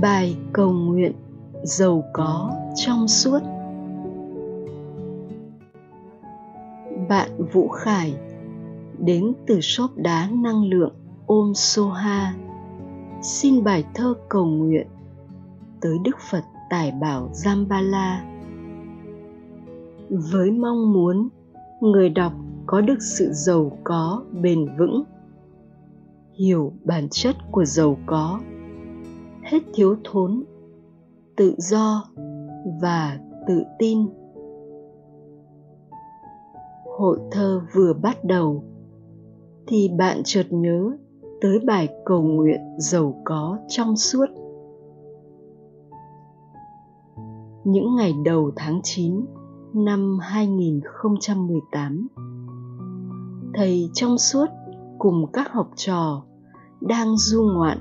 bài cầu nguyện giàu có trong suốt. Bạn vũ khải đến từ shop đá năng lượng ôm soha xin bài thơ cầu nguyện tới đức phật tài bảo jambala với mong muốn người đọc có được sự giàu có bền vững. Hiểu bản chất của giàu có. Hết thiếu thốn, tự do và tự tin. Hội thơ vừa bắt đầu, thì bạn chợt nhớ tới bài cầu nguyện giàu có trong suốt. Những ngày đầu tháng 9 năm 2018. Thầy trong suốt cùng các học trò đang du ngoạn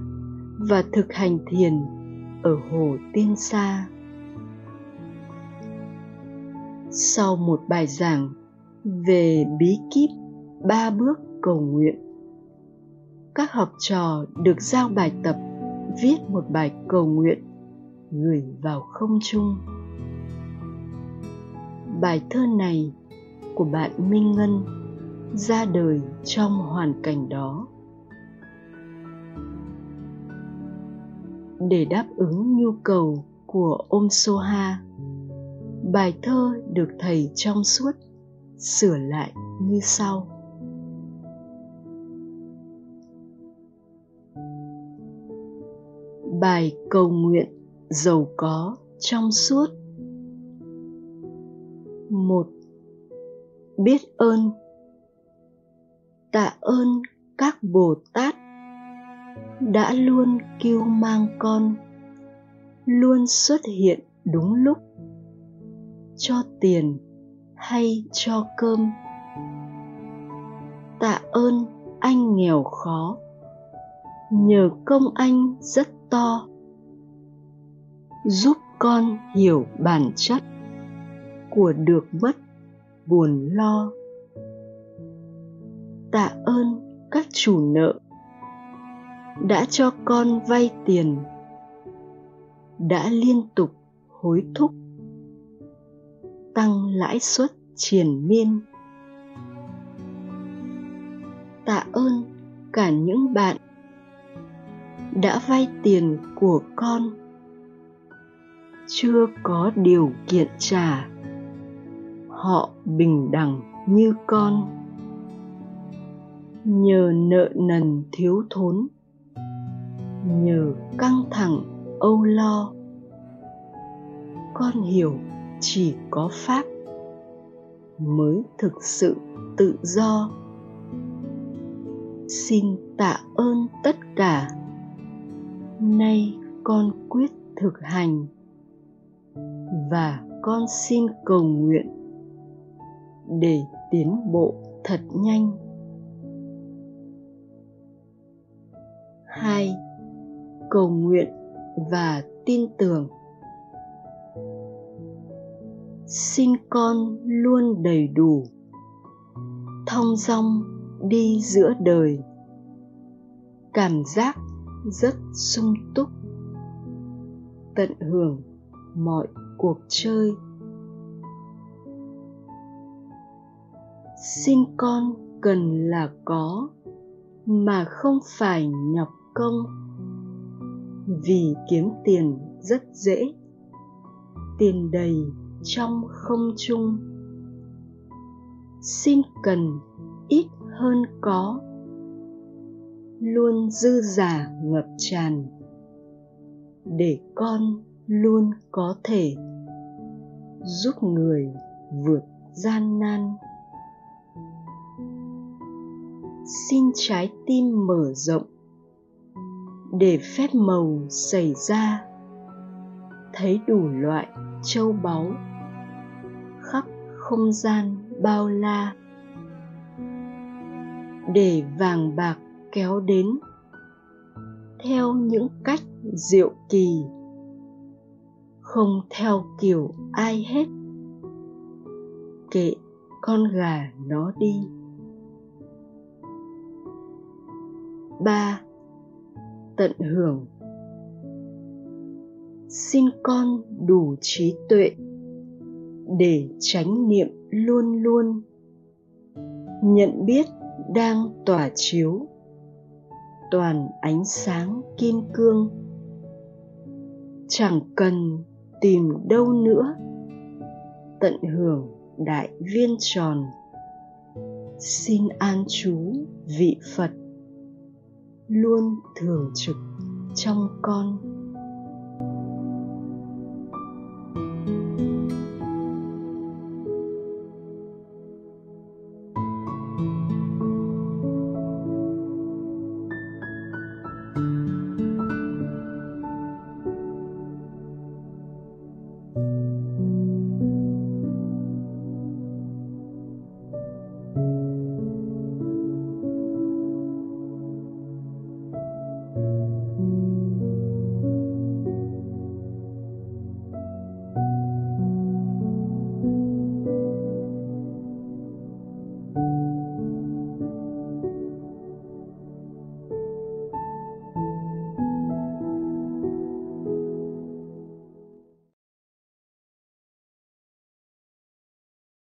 và thực hành thiền ở hồ Tiên Sa. Sau một bài giảng về bí kíp ba bước cầu nguyện, các học trò được giao bài tập viết một bài cầu nguyện gửi vào không trung bài thơ này của bạn minh ngân ra đời trong hoàn cảnh đó. Để đáp ứng nhu cầu của ôm soha, bài thơ được thầy trong suốt sửa lại như sau. Bài cầu nguyện giàu có trong suốt biết ơn. Tạ ơn các bồ tát đã luôn kêu mang con, luôn xuất hiện đúng lúc, cho tiền hay cho cơm. Tạ ơn anh nghèo khó, nhờ công anh rất to, giúp con hiểu bản chất của được mất buồn lo. Tạ ơn các chủ nợ đã cho con vay tiền, đã liên tục hối thúc, tăng lãi suất triền miên. Tạ ơn cả những bạn đã vay tiền của con, chưa có điều kiện trả họ bình đẳng như con. Nhờ nợ nần thiếu thốn, nhờ căng thẳng, âu lo, con hiểu chỉ có pháp mới thực sự tự do. Xin tạ ơn tất cả. Nay con quyết thực hành và con xin cầu nguyện để tiến bộ thật nhanh. Hai, cầu nguyện và tin tưởng. Xin con luôn đầy đủ. Thong dong đi giữa đời. Cảm giác rất sung túc. Tận hưởng mọi cuộc chơi. Xin con cần là có, mà không phải nhọc công. Vì kiếm tiền rất dễ, tiền đầy trong không trung. Xin cần ít hơn có, luôn dư giả ngập tràn, để con luôn có thể giúp người vượt gian nan xin trái tim mở rộng. Để phép màu xảy ra. Thấy đủ loại châu báu. Khắp không gian bao la. Để vàng bạc kéo đến. Theo những cách diệu kỳ. Không theo kiểu ai hết. Kệ con gà nó đi. Ba. Tận hưởng. Xin con đủ trí tuệ để tránh niệm luôn luôn. Nhận biết đang tỏa chiếu toàn ánh sáng kim cương. Chẳng cần tìm đâu nữa. Tận hưởng đại viên tròn. Xin an chú vị phật luôn thường trực trong con